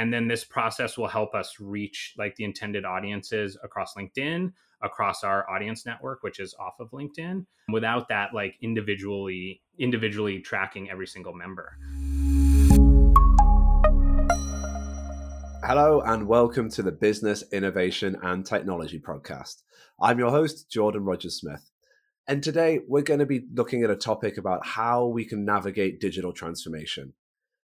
And then this process will help us reach like the intended audiences across LinkedIn, across our audience network, which is off of LinkedIn, without that like individually individually tracking every single member. Hello and welcome to the Business Innovation and Technology Podcast. I'm your host, Jordan Rogers Smith. And today we're going to be looking at a topic about how we can navigate digital transformation.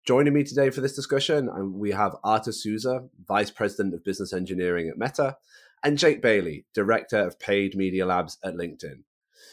Joining me today for this discussion, we have Artur Souza, Vice President of Business Engineering at Meta, and Jake Bailey, Director of Paid Media Labs at LinkedIn.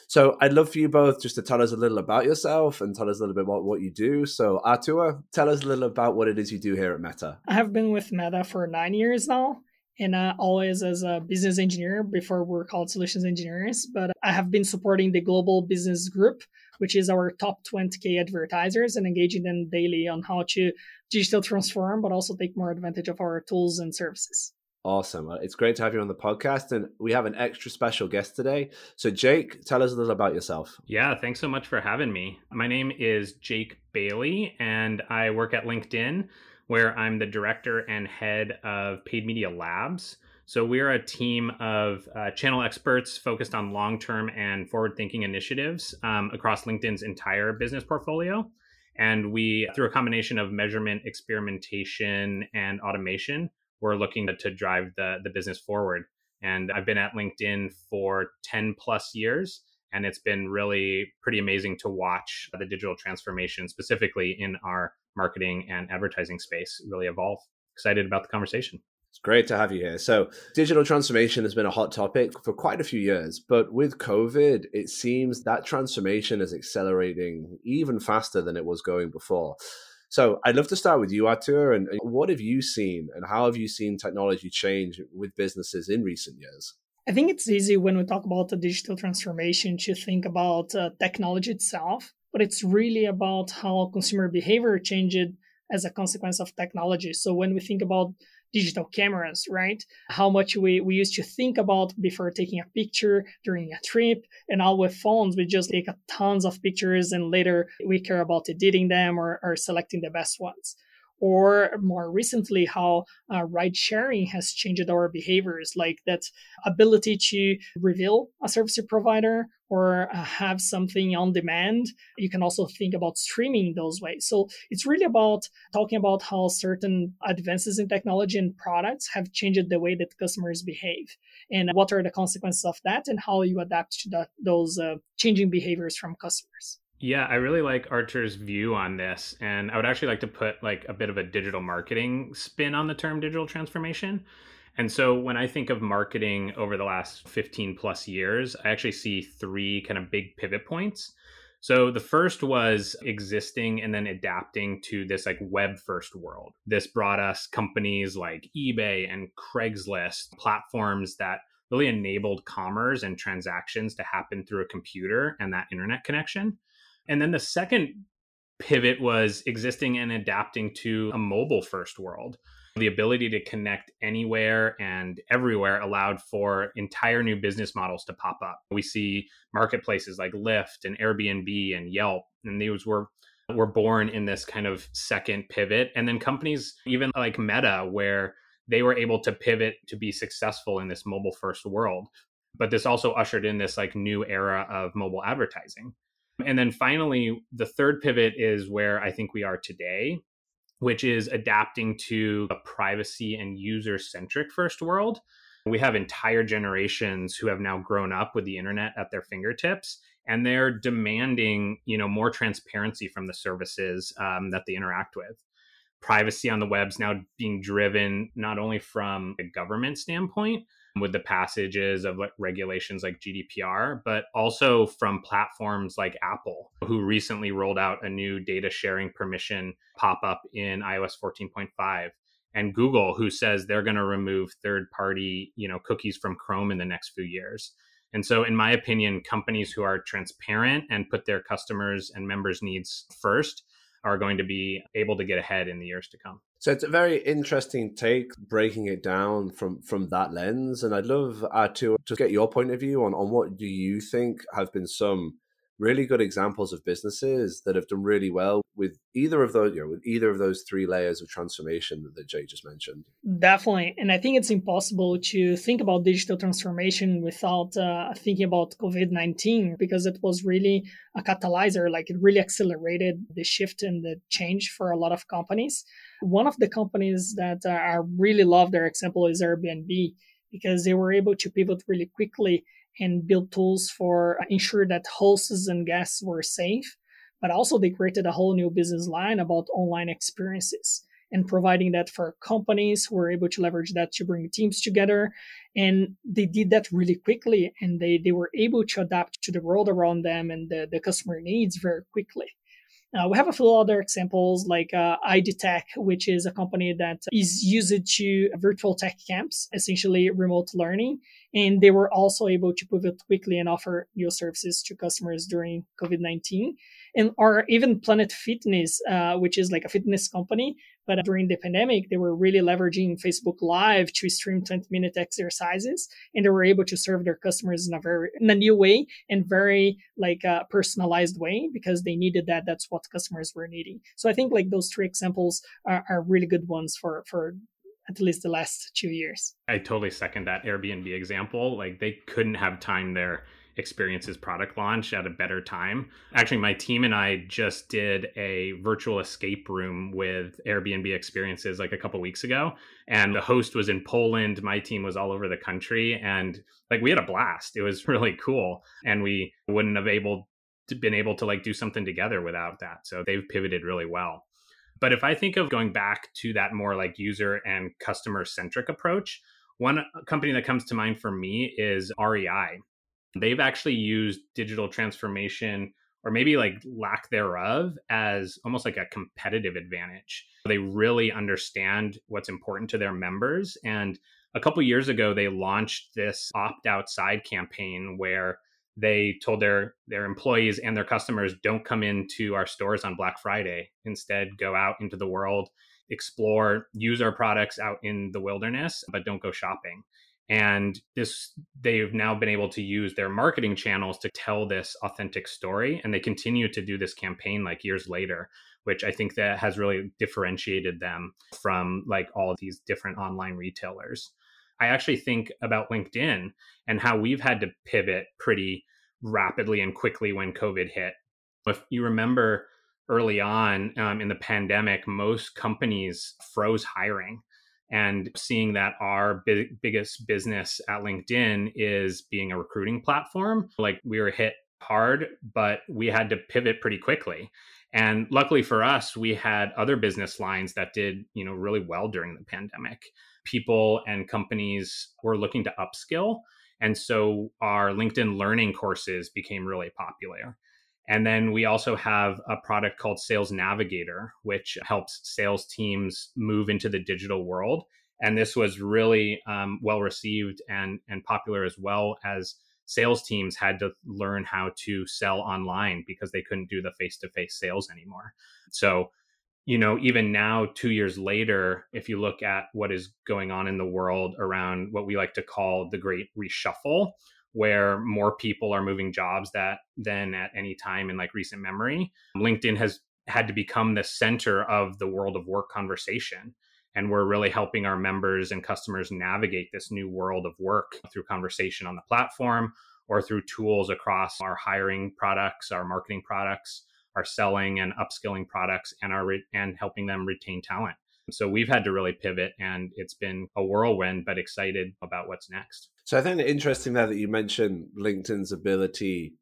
So I'd love for you both just to tell us a little about yourself and tell us a little bit about what you do. So Artur, tell us a little about what it is you do here at Meta. I have been with Meta for nine years now and uh, always as a business engineer before we're called solutions engineers. But I have been supporting the global business group, which is our top 20k advertisers, and engaging them daily on how to digital transform, but also take more advantage of our tools and services. Awesome. Uh, it's great to have you on the podcast. And we have an extra special guest today. So, Jake, tell us a little about yourself. Yeah, thanks so much for having me. My name is Jake Bailey, and I work at LinkedIn, where I'm the director and head of Paid Media Labs. So, we're a team of uh, channel experts focused on long term and forward thinking initiatives um, across LinkedIn's entire business portfolio. And we, through a combination of measurement, experimentation, and automation, we're looking to, to drive the, the business forward. And I've been at LinkedIn for 10 plus years, and it's been really pretty amazing to watch the digital transformation, specifically in our marketing and advertising space, really evolve. Excited about the conversation. Great to have you here. So, digital transformation has been a hot topic for quite a few years, but with COVID, it seems that transformation is accelerating even faster than it was going before. So I'd love to start with you, Artur. And what have you seen and how have you seen technology change with businesses in recent years? I think it's easy when we talk about the digital transformation to think about uh, technology itself, but it's really about how consumer behavior changed as a consequence of technology. So when we think about digital cameras, right? How much we, we used to think about before taking a picture during a trip. And now with phones, we just take tons of pictures and later we care about editing them or, or selecting the best ones or more recently how uh, ride sharing has changed our behaviors like that ability to reveal a service provider or uh, have something on demand. You can also think about streaming those ways. So it's really about talking about how certain advances in technology and products have changed the way that customers behave and what are the consequences of that and how you adapt to that, those uh, changing behaviors from customers yeah, I really like Artur's view on this. And I would actually like to put like a bit of a digital marketing spin on the term digital transformation. And so when I think of marketing over the last 15 plus years, I actually see three kind of big pivot points. So the first was existing and then adapting to this like web first world. This brought us companies like eBay and Craigslist, platforms that really enabled commerce and transactions to happen through a computer and that internet connection. And then the second pivot was existing and adapting to a mobile first world. The ability to connect anywhere and everywhere allowed for entire new business models to pop up. We see marketplaces like Lyft and Airbnb and Yelp, and these were were born in this kind of second pivot. And then companies, even like Meta, where they were able to pivot to be successful in this mobile first world. But this also ushered in this like new era of mobile advertising. And then finally, the third pivot is where I think we are today, which is adapting to a privacy and user centric first world. We have entire generations who have now grown up with the internet at their fingertips and they're demanding you know more transparency from the services um, that they interact with privacy on the web's now being driven not only from a government standpoint with the passages of like regulations like GDPR, but also from platforms like Apple, who recently rolled out a new data sharing permission pop up in iOS 14.5 and Google who says they're going to remove third party, you know, cookies from Chrome in the next few years. And so in my opinion, companies who are transparent and put their customers and members needs first are going to be able to get ahead in the years to come. So it's a very interesting take, breaking it down from from that lens. And I'd love uh, to to get your point of view on on what do you think have been some really good examples of businesses that have done really well with either of those, you know, with either of those three layers of transformation that, Jay just mentioned. Definitely, and I think it's impossible to think about digital transformation without uh, thinking about COVID nineteen because it was really a catalyzer. Like it really accelerated the shift and the change for a lot of companies. One of the companies that uh, I really love their example is Airbnb because they were able to pivot really quickly and build tools for ensure that hosts and guests were safe. But also they created a whole new business line about online experiences and providing that for companies who were able to leverage that to bring teams together. And they did that really quickly and they, they were able to adapt to the world around them and the, the customer needs very quickly. Uh, we have a few other examples like uh, ID Tech, which is a company that is used to virtual tech camps, essentially remote learning. And they were also able to pivot quickly and offer new services to customers during COVID 19 and or even Planet Fitness, uh, which is like a fitness company. But during the pandemic, they were really leveraging Facebook Live to stream 20 minute exercises, and they were able to serve their customers in a very in a new way and very like a personalized way because they needed that. That's what customers were needing. So I think like those three examples are, are really good ones for for at least the last two years. I totally second that Airbnb example. Like they couldn't have timed their experiences product launch at a better time. Actually, my team and I just did a virtual escape room with Airbnb experiences like a couple weeks ago. And the host was in Poland. My team was all over the country. And like we had a blast. It was really cool. And we wouldn't have able to been able to like do something together without that. So they've pivoted really well. But if I think of going back to that more like user and customer centric approach, one uh, company that comes to mind for me is REI. They've actually used digital transformation or maybe like lack thereof as almost like a competitive advantage. They really understand what's important to their members. And a couple years ago, they launched this opt outside campaign where they told their their employees and their customers don't come into our stores on Black Friday. Instead, go out into the world, explore, use our products out in the wilderness, but don't go shopping and this they've now been able to use their marketing channels to tell this authentic story and they continue to do this campaign like years later which i think that has really differentiated them from like all these different online retailers i actually think about linkedin and how we've had to pivot pretty rapidly and quickly when covid hit if you remember early on um, in the pandemic most companies froze hiring and seeing that our big, biggest business at LinkedIn is being a recruiting platform. Like we were hit hard, but we had to pivot pretty quickly. And luckily for us, we had other business lines that did, you know, really well during the pandemic. People and companies were looking to upskill. And so our LinkedIn learning courses became really popular. And then we also have a product called Sales Navigator, which helps sales teams move into the digital world. And this was really um, well received and, and popular as well as sales teams had to learn how to sell online because they couldn't do the face to face sales anymore. So, you know, even now, two years later, if you look at what is going on in the world around what we like to call the great reshuffle, where more people are moving jobs that than at any time in like recent memory. LinkedIn has had to become the center of the world of work conversation. And we're really helping our members and customers navigate this new world of work through conversation on the platform or through tools across our hiring products, our marketing products, our selling and upskilling products, and are re- and helping them retain talent. So we've had to really pivot and it's been a whirlwind, but excited about what's next. So I think it's interesting there that you mentioned LinkedIn's ability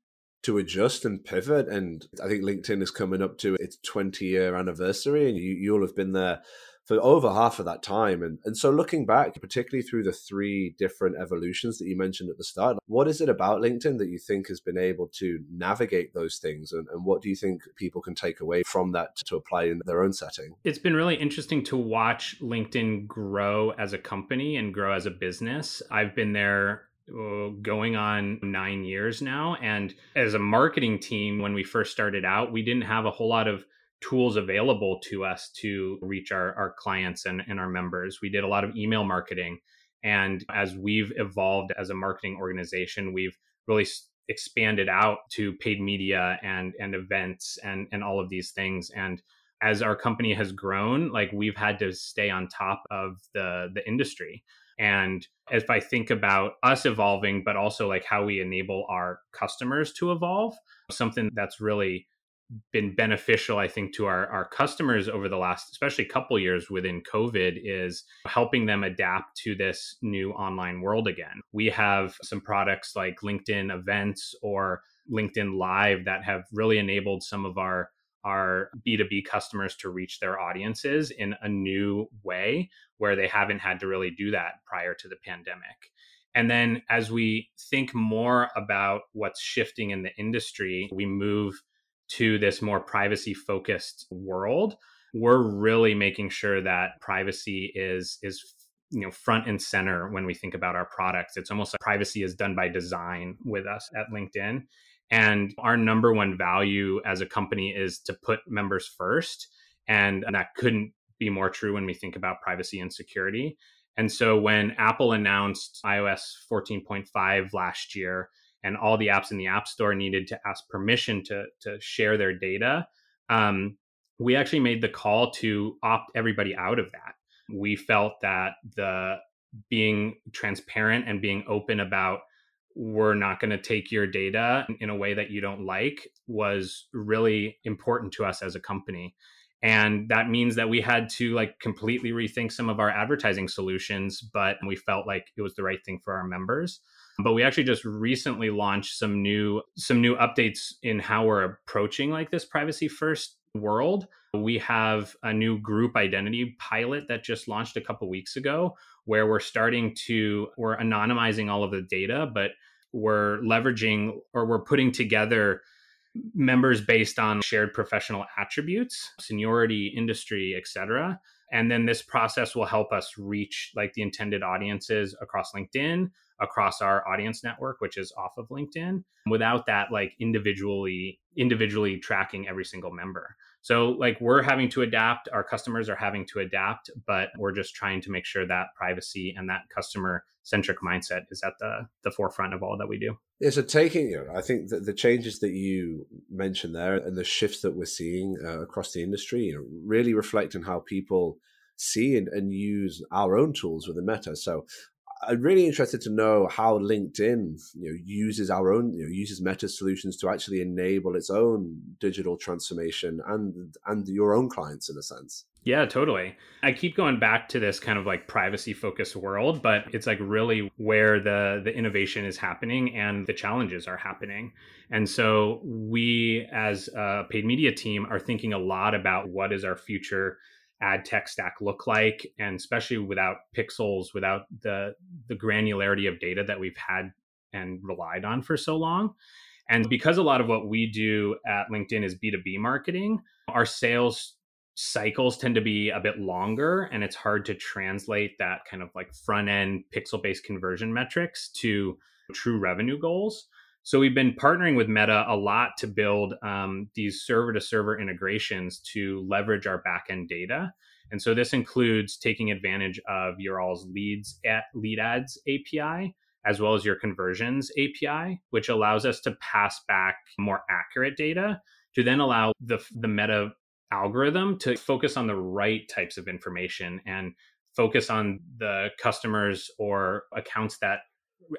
to adjust and pivot. And I think LinkedIn is coming up to its 20 year anniversary, and you, you'll have been there for over half of that time. And, and so looking back, particularly through the three different evolutions that you mentioned at the start, what is it about LinkedIn that you think has been able to navigate those things? And, and what do you think people can take away from that to apply in their own setting? It's been really interesting to watch LinkedIn grow as a company and grow as a business. I've been there uh, going on nine years now. And as a marketing team, when we first started out, we didn't have a whole lot of tools available to us to reach our, our clients and, and our members. We did a lot of email marketing. And as we've evolved as a marketing organization, we've really expanded out to paid media and and events and and all of these things and as our company has grown like we've had to stay on top of the the industry and if i think about us evolving but also like how we enable our customers to evolve something that's really been beneficial i think to our, our customers over the last especially a couple years within covid is helping them adapt to this new online world again. We have some products like linkedin events or linkedin live that have really enabled some of our our b2b customers to reach their audiences in a new way where they haven't had to really do that prior to the pandemic. And then as we think more about what's shifting in the industry we move to this more privacy focused world we're really making sure that privacy is is you know front and center when we think about our products. It's almost like privacy is done by design with us at linkedin. And our number one value as a company is to put members first and, and that couldn't be more true when we think about privacy and security. And so when apple announced ios 14.5 last year and all the apps in the app store needed to ask permission to to share their data um, we actually made the call to opt everybody out of that. We felt that the being transparent and being open about we're not going to take your data in a way that you don't like was really important to us as a company. And that means that we had to like completely rethink some of our advertising solutions but we felt like it was the right thing for our members but we actually just recently launched some new some new updates in how we're approaching like this privacy first world. We have a new group identity pilot that just launched a couple weeks ago where we're starting to we're anonymizing all of the data but we're leveraging or we're putting together members based on shared professional attributes seniority industry etc and then this process will help us reach like the intended audiences across linkedin across our audience network which is off of linkedin without that like individually individually tracking every single member. So like we're having to adapt our customers are having to adapt but we're just trying to make sure that privacy and that customer centric mindset is at the the forefront of all that we do. Yeah so taking you know, i think that the changes that you mentioned there and the shifts that we're seeing uh, across the industry you know, really reflect on how people see and, and use our own tools with the meta. So I'm really interested to know how LinkedIn you know, uses our own you know, uses Meta solutions to actually enable its own digital transformation and and your own clients in a sense. Yeah, totally. I keep going back to this kind of like privacy focused world, but it's like really where the the innovation is happening and the challenges are happening. And so we as a paid media team are thinking a lot about what is our future ad tech stack look like and especially without pixels without the the granularity of data that we've had and relied on for so long. And because a lot of what we do at linkedin is b2b marketing our sales cycles tend to be a bit longer and it's hard to translate that kind of like front end pixel based conversion metrics to true revenue goals so we've been partnering with Meta a lot to build um, these server to server integrations to leverage our backend data. And so this includes taking advantage of your all's leads at lead ads API as well as your conversions API, which allows us to pass back more accurate data to then allow the, the Meta algorithm to focus on the right types of information and focus on the customers or accounts that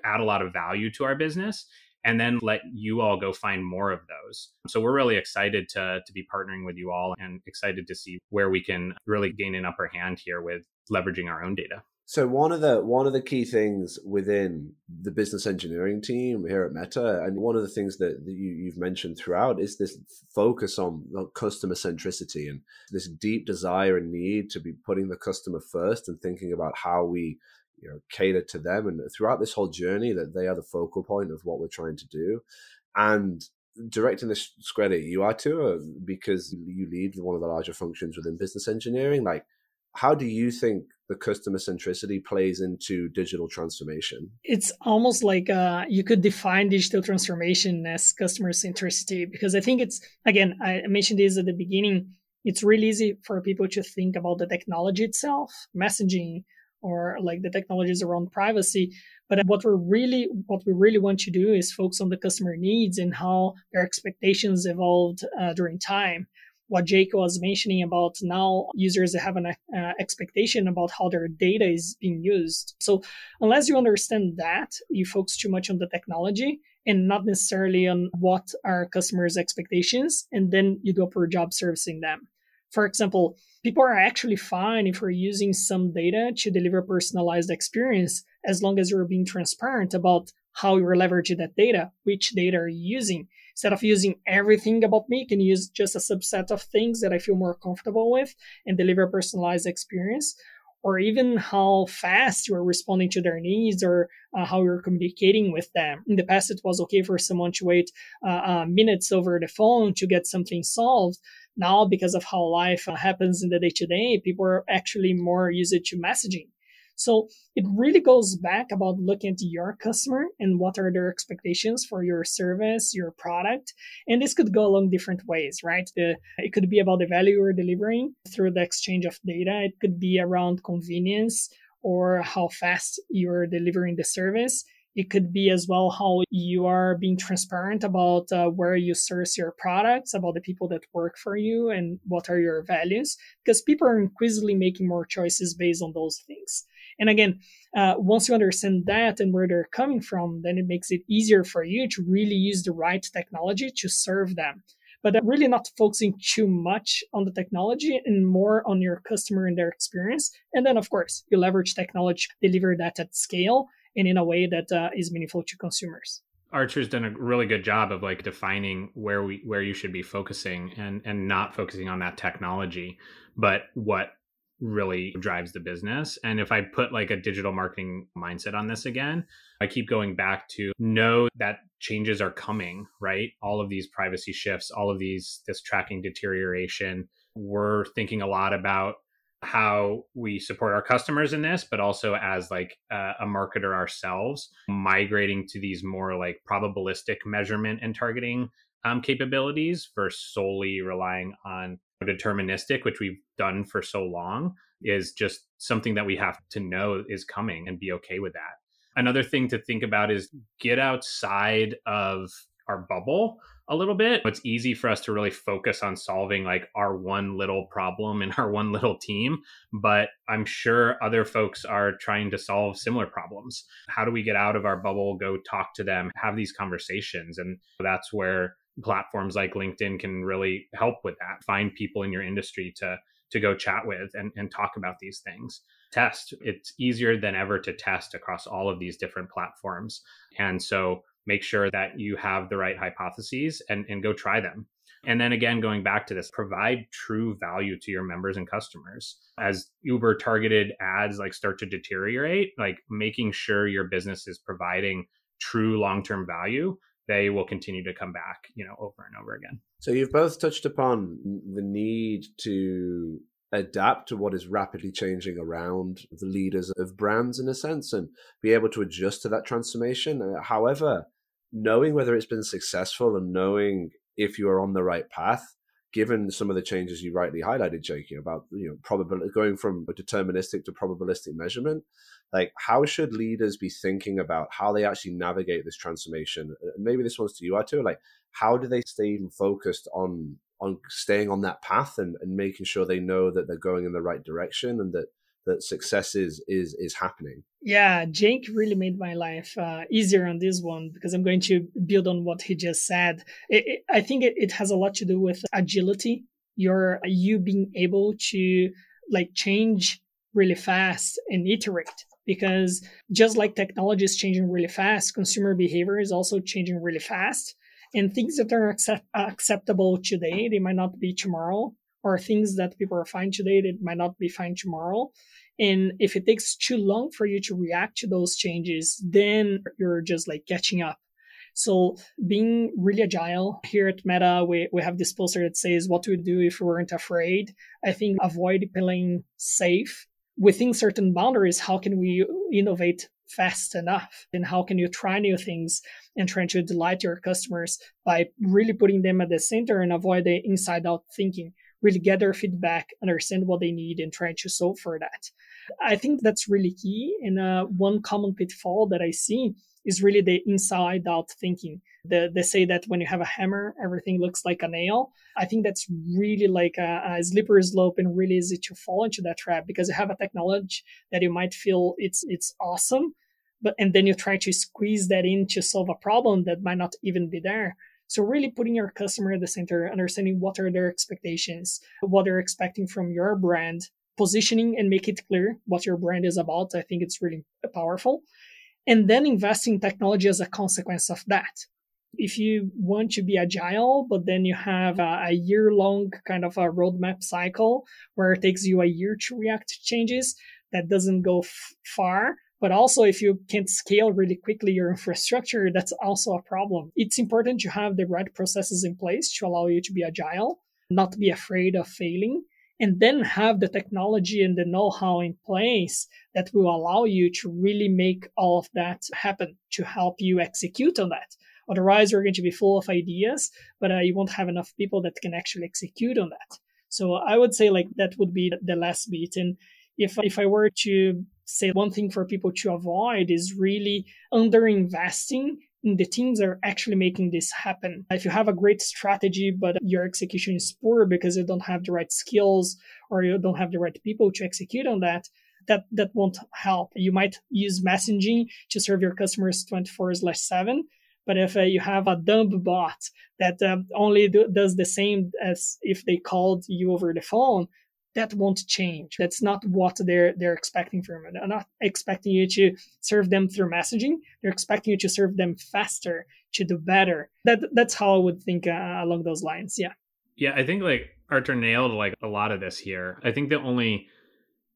add a lot of value to our business and then let you all go find more of those. So we're really excited to to be partnering with you all and excited to see where we can really gain an upper hand here with leveraging our own data. So one of the one of the key things within the business engineering team here at Meta, and one of the things that, that you, you've mentioned throughout is this focus on customer centricity and this deep desire and need to be putting the customer first and thinking about how we you know cater to them and throughout this whole journey that they are the focal point of what we're trying to do. And directing this credit you are too uh, because you lead one of the larger functions within business engineering. Like how do you think the customer centricity plays into digital transformation? It's almost like uh, you could define digital transformation as customer centricity because i think it's again i mentioned this at the beginning it's really easy for people to think about the technology itself messaging or like the technologies around privacy. But what we really what we really want to do is focus on the customer needs and how their expectations evolved uh, during time. What Jake was mentioning about now users have an uh, expectation about how their data is being used. So unless you understand that, you focus too much on the technology and not necessarily on what are customers' expectations, and then you a poor job servicing them. For example, people are actually fine if you're using some data to deliver personalized experience as long as you're being transparent about how you're leveraging that data, which data are you using. Instead of using everything about me, can use just a subset of things that I feel more comfortable with and deliver personalized experience or even how fast you're responding to their needs or uh, how you're communicating with them. In the past, it was okay for someone to wait uh, uh, minutes over the phone to get something solved. Now, because of how life uh, happens in the day to day, people are actually more used to messaging. So it really goes back about looking at your customer and what are their expectations for your service, your product. And this could go along different ways, right? The, it could be about the value you're delivering through the exchange of data. It could be around convenience or how fast you're delivering the service. It could be as well how you are being transparent about uh, where you source your products, about the people that work for you, and what are your values. Because people are increasingly making more choices based on those things. And again, uh, once you understand that and where they're coming from, then it makes it easier for you to really use the right technology to serve them. But really not focusing too much on the technology and more on your customer and their experience. And then, of course, you leverage technology, deliver that at scale and in a way that uh, is meaningful to consumers. Artur's done a really good job of like defining where we where you should be focusing and and not focusing on that technology, but what really drives the business. And if I put like a digital marketing mindset on this again, I keep going back to know that changes are coming, right? All of these privacy shifts, all of these, this tracking deterioration. We're thinking a lot about how we support our customers in this, but also as like a, a marketer ourselves, migrating to these more like probabilistic measurement and targeting um, capabilities versus solely relying on deterministic, which we've done for so long, is just something that we have to know is coming and be okay with that. Another thing to think about is get outside of our bubble a little bit. It's easy for us to really focus on solving like our one little problem in our one little team, but I'm sure other folks are trying to solve similar problems. How do we get out of our bubble, go talk to them, have these conversations? And that's where platforms like LinkedIn can really help with that. Find people in your industry to to go chat with and, and talk about these things. Test. It's easier than ever to test across all of these different platforms. And so make sure that you have the right hypotheses and, and go try them. And then again, going back to this, provide true value to your members and customers. As Uber targeted ads like start to deteriorate, like making sure your business is providing true long-term value they will continue to come back, you know, over and over again. So you've both touched upon the need to adapt to what is rapidly changing around the leaders of brands in a sense and be able to adjust to that transformation. Uh, however, knowing whether it's been successful and knowing if you are on the right path, given some of the changes you rightly highlighted, Jake, about you know probability going from a deterministic to probabilistic measurement, like how should leaders be thinking about how they actually navigate this transformation? Maybe this one's to you too like how do they stay even focused on on staying on that path and, and making sure they know that they're going in the right direction and that that success is is is happening? Yeah jake really made my life uh, easier on this one because i'm going to build on what he just said. It, it, i think it, it has a lot to do with agility. Your you being able to like change really fast and iterate because just like technology is changing really fast, consumer behavior is also changing really fast. And things that are accept- acceptable today, they might not be tomorrow, or things that people are fine today, they might not be fine tomorrow. And if it takes too long for you to react to those changes, then you're just like catching up. So being really agile here at Meta, we, we have this poster that says what to do if we weren't afraid. I think avoid playing safe within certain boundaries, how can we innovate fast enough? And how can you try new things and try to delight your customers by really putting them at the center and avoid the inside out thinking? Really gather feedback, understand what they need, and try to solve for that. I think that's really key. And uh, one common pitfall that I see is really the inside out thinking. The, they say that when you have a hammer, everything looks like a nail. I think that's really like a, a slippery slope and really easy to fall into that trap because you have a technology that you might feel it's it's awesome, but and then you try to squeeze that in to solve a problem that might not even be there. So really putting your customer at the center, understanding what are their expectations, what they're expecting from your brand, positioning and make it clear what your brand is about. I think it's really powerful. And then investing in technology as a consequence of that. If you want to be agile, but then you have a, a year long kind of a roadmap cycle where it takes you a year to react to changes, that doesn't go f- far but also, if you can't scale really quickly your infrastructure, that's also a problem. It's important to have the right processes in place to allow you to be agile, not be afraid of failing, and then have the technology and the know how in place that will allow you to really make all of that happen to help you execute on that. Otherwise, you're going to be full of ideas, but uh, you won't have enough people that can actually execute on that. So I would say like that would be the last bit. And if if I were to say one thing for people to avoid is really underinvesting in the teams that are actually making this happen. If you have a great strategy, but your execution is poor because you don't have the right skills or you don't have the right people to execute on that, that, that won't help. You might use messaging to serve your customers 24 slash 7. But if uh, you have a dumb bot that um, only do, does the same as if they called you over the phone, that won't change. That's not what they're they're expecting from you. They're not expecting you to serve them through messaging. They're expecting you to serve them faster, to do better. That that's how I would think uh, along those lines. Yeah. Yeah, I think like Artur nailed like a lot of this here. I think the only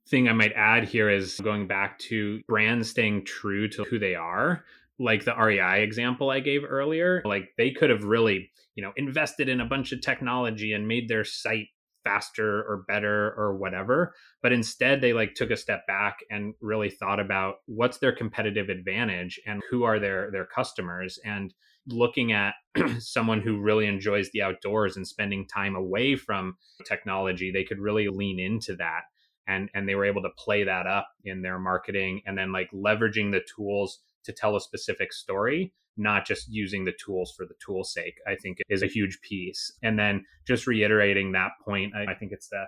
thing I might add here is going back to brands staying true to who they are. Like the REI example I gave earlier, like they could have really, you know, invested in a bunch of technology and made their site faster or better or whatever but instead they like took a step back and really thought about what's their competitive advantage and who are their their customers and looking at someone who really enjoys the outdoors and spending time away from technology they could really lean into that and and they were able to play that up in their marketing and then like leveraging the tools to tell a specific story not just using the tools for the tool's sake, I think is a huge piece. And then just reiterating that point, I, I think it's the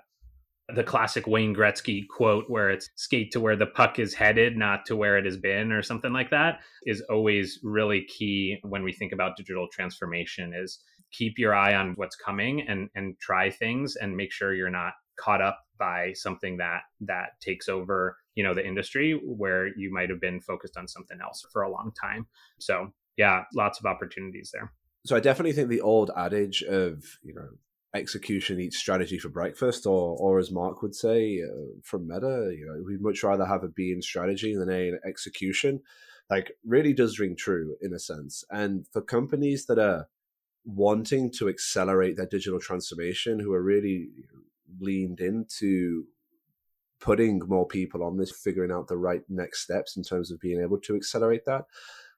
the classic Wayne Gretzky quote where it's skate to where the puck is headed, not to where it has been, or something like that, is always really key when we think about digital transformation is keep your eye on what's coming and and try things and make sure you're not caught up by something that that takes over you know the industry where you might have been focused on something else for a long time so yeah, lots of opportunities there. So I definitely think the old adage of you know execution eats strategy for breakfast, or or as Mark would say uh, from Meta, you know, we'd much rather have a B in strategy than A in execution. Like really does ring true in a sense. And for companies that are wanting to accelerate their digital transformation, who are really leaned into putting more people on this, figuring out the right next steps in terms of being able to accelerate that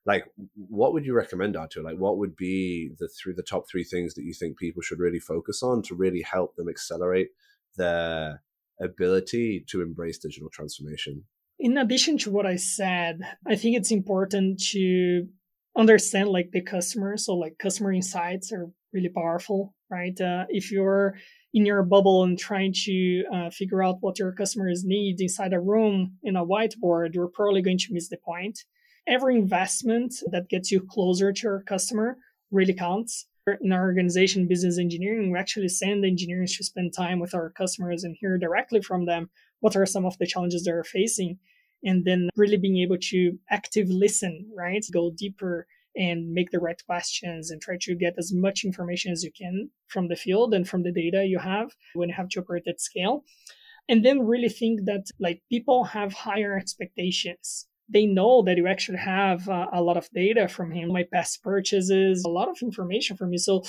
like what would you recommend Artur? Like what would be the through the top three things that you think people should really focus on to really help them accelerate their ability to embrace digital transformation? In addition to what i said i think it's important to understand like the customer so like customer insights are really powerful right? Uh, if you're in your bubble and trying to uh, figure out what your customers need inside a room in a whiteboard you're probably going to miss the point every investment that gets you closer to your customer really counts. In our organization, business engineering, we actually send engineers to spend time with our customers and hear directly from them what are some of the challenges they're facing. And then really being able to active listen, right? Go deeper and make the right questions and try to get as much information as you can from the field and from the data you have when you have to operate at scale. And then really think that like people have higher expectations they know that you actually have uh, a lot of data from him, my past purchases, a lot of information from you. So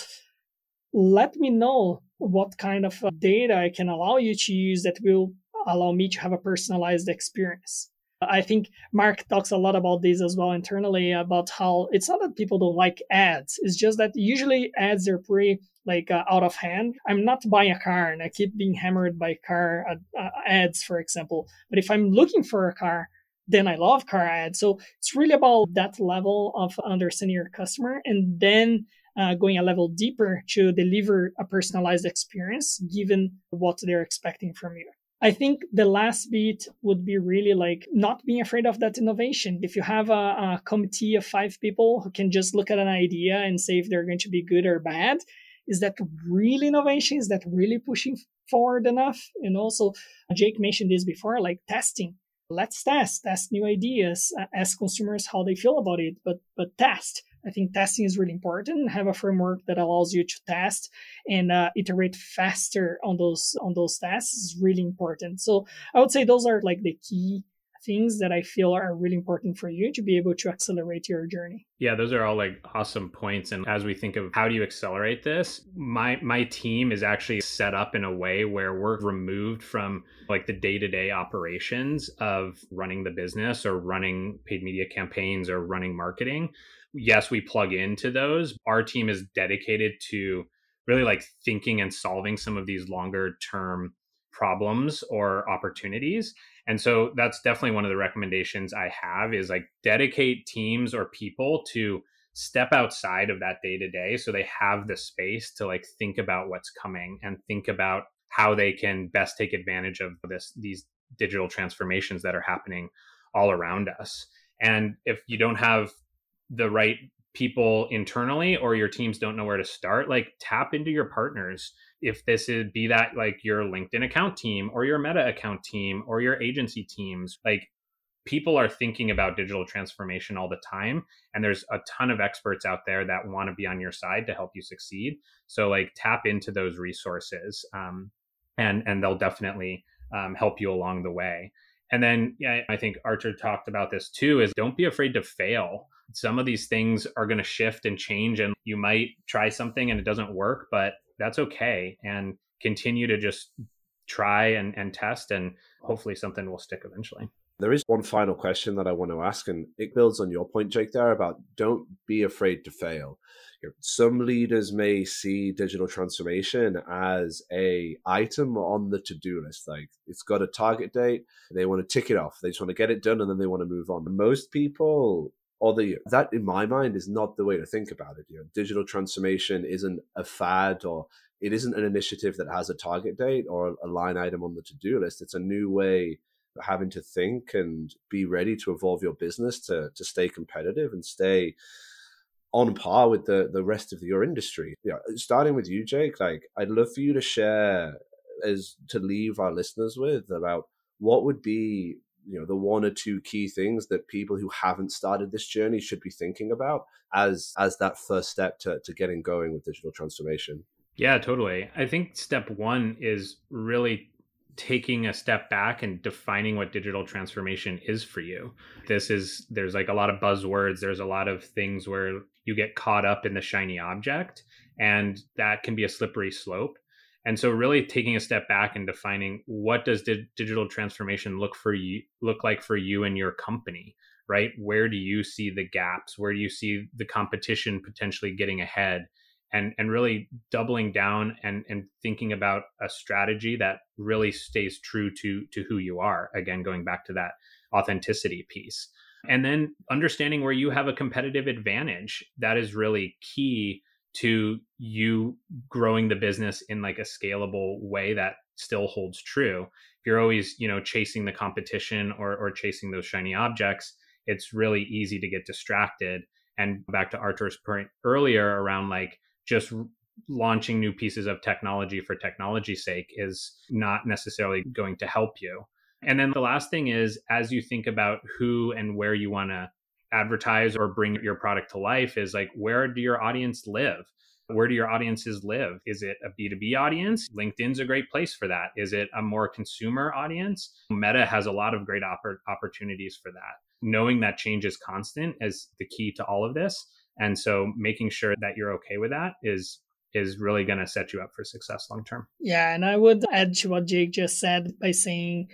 let me know what kind of uh, data I can allow you to use that will allow me to have a personalized experience. I think Mark talks a lot about this as well internally about how it's not that people don't like ads. It's just that usually ads are pretty like uh, out of hand. I'm not buying a car and I keep being hammered by car uh, ads, for example. But if I'm looking for a car, then I love car ads. So it's really about that level of understanding your customer and then uh, going a level deeper to deliver a personalized experience given what they're expecting from you. I think the last bit would be really like not being afraid of that innovation. If you have a, a, committee of five people who can just look at an idea and say if they're going to be good or bad, is that real innovation? Is that really pushing forward enough? And also, Jake mentioned this before, like testing. Let's test, test new ideas, ask consumers how they feel about it, but but test. I think testing is really important. Have a framework that allows you to test and uh, iterate faster on those on those tests is really important. So I would say those are like the key things that I feel are really important for you to be able to accelerate your journey. Yeah, those are all like awesome points. And as we think of how do you accelerate this, my my team is actually set up in a way where we're removed from like the day-to-day operations of running the business or running paid media campaigns or running marketing. Yes, we plug into those. Our team is dedicated to really like thinking and solving some of these longer term problems or opportunities and so that's definitely one of the recommendations I have is like dedicate teams or people to step outside of that day to day so they have the space to like think about what's coming and think about how they can best take advantage of this these digital transformations that are happening all around us. And if you don't have the right people internally or your teams don't know where to start, like tap into your partners. If this is be that like your LinkedIn account team or your Meta account team or your agency teams, like people are thinking about digital transformation all the time and there's a ton of experts out there that want to be on your side to help you succeed. So like tap into those resources um, and and they'll definitely um, help you along the way. And then yeah i think artur talked about this too is don't be afraid to fail some of these things are going to shift and change and you might try something and it doesn't work but that's okay and continue to just try and, and test and hopefully something will stick eventually there is one final question that I want to ask, and it builds on your point, Jake, there about don't be afraid to fail. Some leaders may see digital transformation as a item on the to-do list. Like it's got a target date, they want to tick it off. They just want to get it done and then they want to move on. Most people the that in my mind is not the way to think about it. You know, digital transformation isn't a fad or it isn't an initiative that has a target date or a line item on the to-do list. It's a new way of having to think and be ready to evolve your business to to stay competitive and stay on par with the the rest of your industry. Yeah, starting with you, Jake. Like, I'd love for you to share as to leave our listeners with about what would be you know the one or two key things that people who haven't started this journey should be thinking about as as that first step to, to getting going with digital transformation. Yeah totally. I think step one is really taking a step back and defining what digital transformation is for you. This is there's like a lot of buzzwords. There's a lot of things where you get caught up in the shiny object and that can be a slippery slope and so really taking a step back and defining what does di- digital transformation look for you look like for you and your company right? Where do you see the gaps? Where do you see the competition potentially getting ahead? And and really doubling down and and thinking about a strategy that really stays true to to who you are. Again going back to that authenticity piece. And then understanding where you have a competitive advantage that is really key to you growing the business in like a scalable way that still holds true. If you're always you know chasing the competition or or chasing those shiny objects it's really easy to get distracted. And back to artur's point earlier around like just launching new pieces of technology for technology's sake is not necessarily going to help you. And then the last thing is as you think about who and where you want to advertise or bring your product to life is like where do your audience live? Where do your audiences live? Is it a b2b audience? Linkedin's a great place for that. Is it a more consumer audience? Meta has a lot of great oppor- opportunities for that. Knowing that change is constant is the key to all of this and so making sure that you're okay with that is is really going to set you up for success long term. Yeah and i would add to what jake just said by saying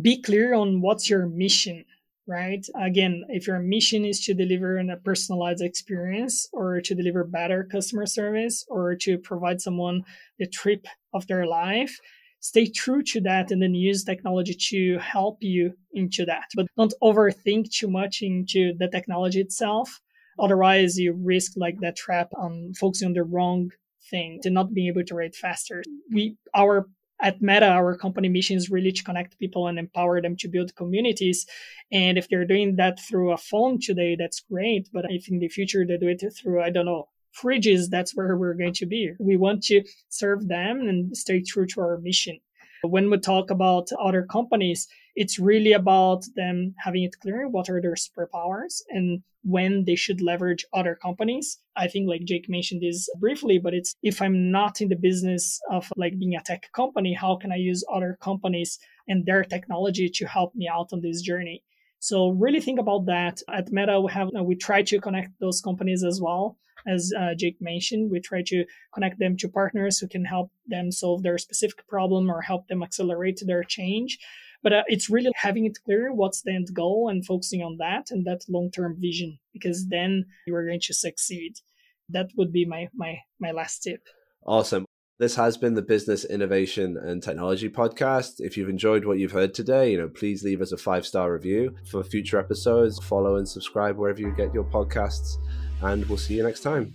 be clear on what's your mission right? Again, if your mission is to deliver a personalized experience or to deliver better customer service or to provide someone the trip of their life, stay true to that and then use technology to help you into that. But don't overthink too much into the technology itself. Otherwise, you risk like that trap on focusing on the wrong thing to not being able to rate faster. We, our at Meta, our company mission is really to connect people and empower them to build communities. And if they're doing that through a phone today, that's great. But if in the future they do it through, I don't know, fridges, that's where we're going to be. We want to serve them and stay true to our mission. When we talk about other companies, it's really about them having it clear what are their superpowers and when they should leverage other companies. I think like Jake mentioned this briefly, but it's if I'm not in the business of like being a tech company, how can I use other companies and their technology to help me out on this journey? So really think about that. At Meta, we have we try to connect those companies as well as uh, Jake mentioned, we try to connect them to partners who can help them solve their specific problem or help them accelerate their change. But uh, it's really having it clear what's the end goal and focusing on that and that long term vision, because then you are going to succeed. That would be my my my last tip. Awesome. This has been the Business Innovation and Technology Podcast. If you've enjoyed what you've heard today, you know, please leave us a five star review for future episodes. Follow and subscribe wherever you get your podcasts and we'll see you next time.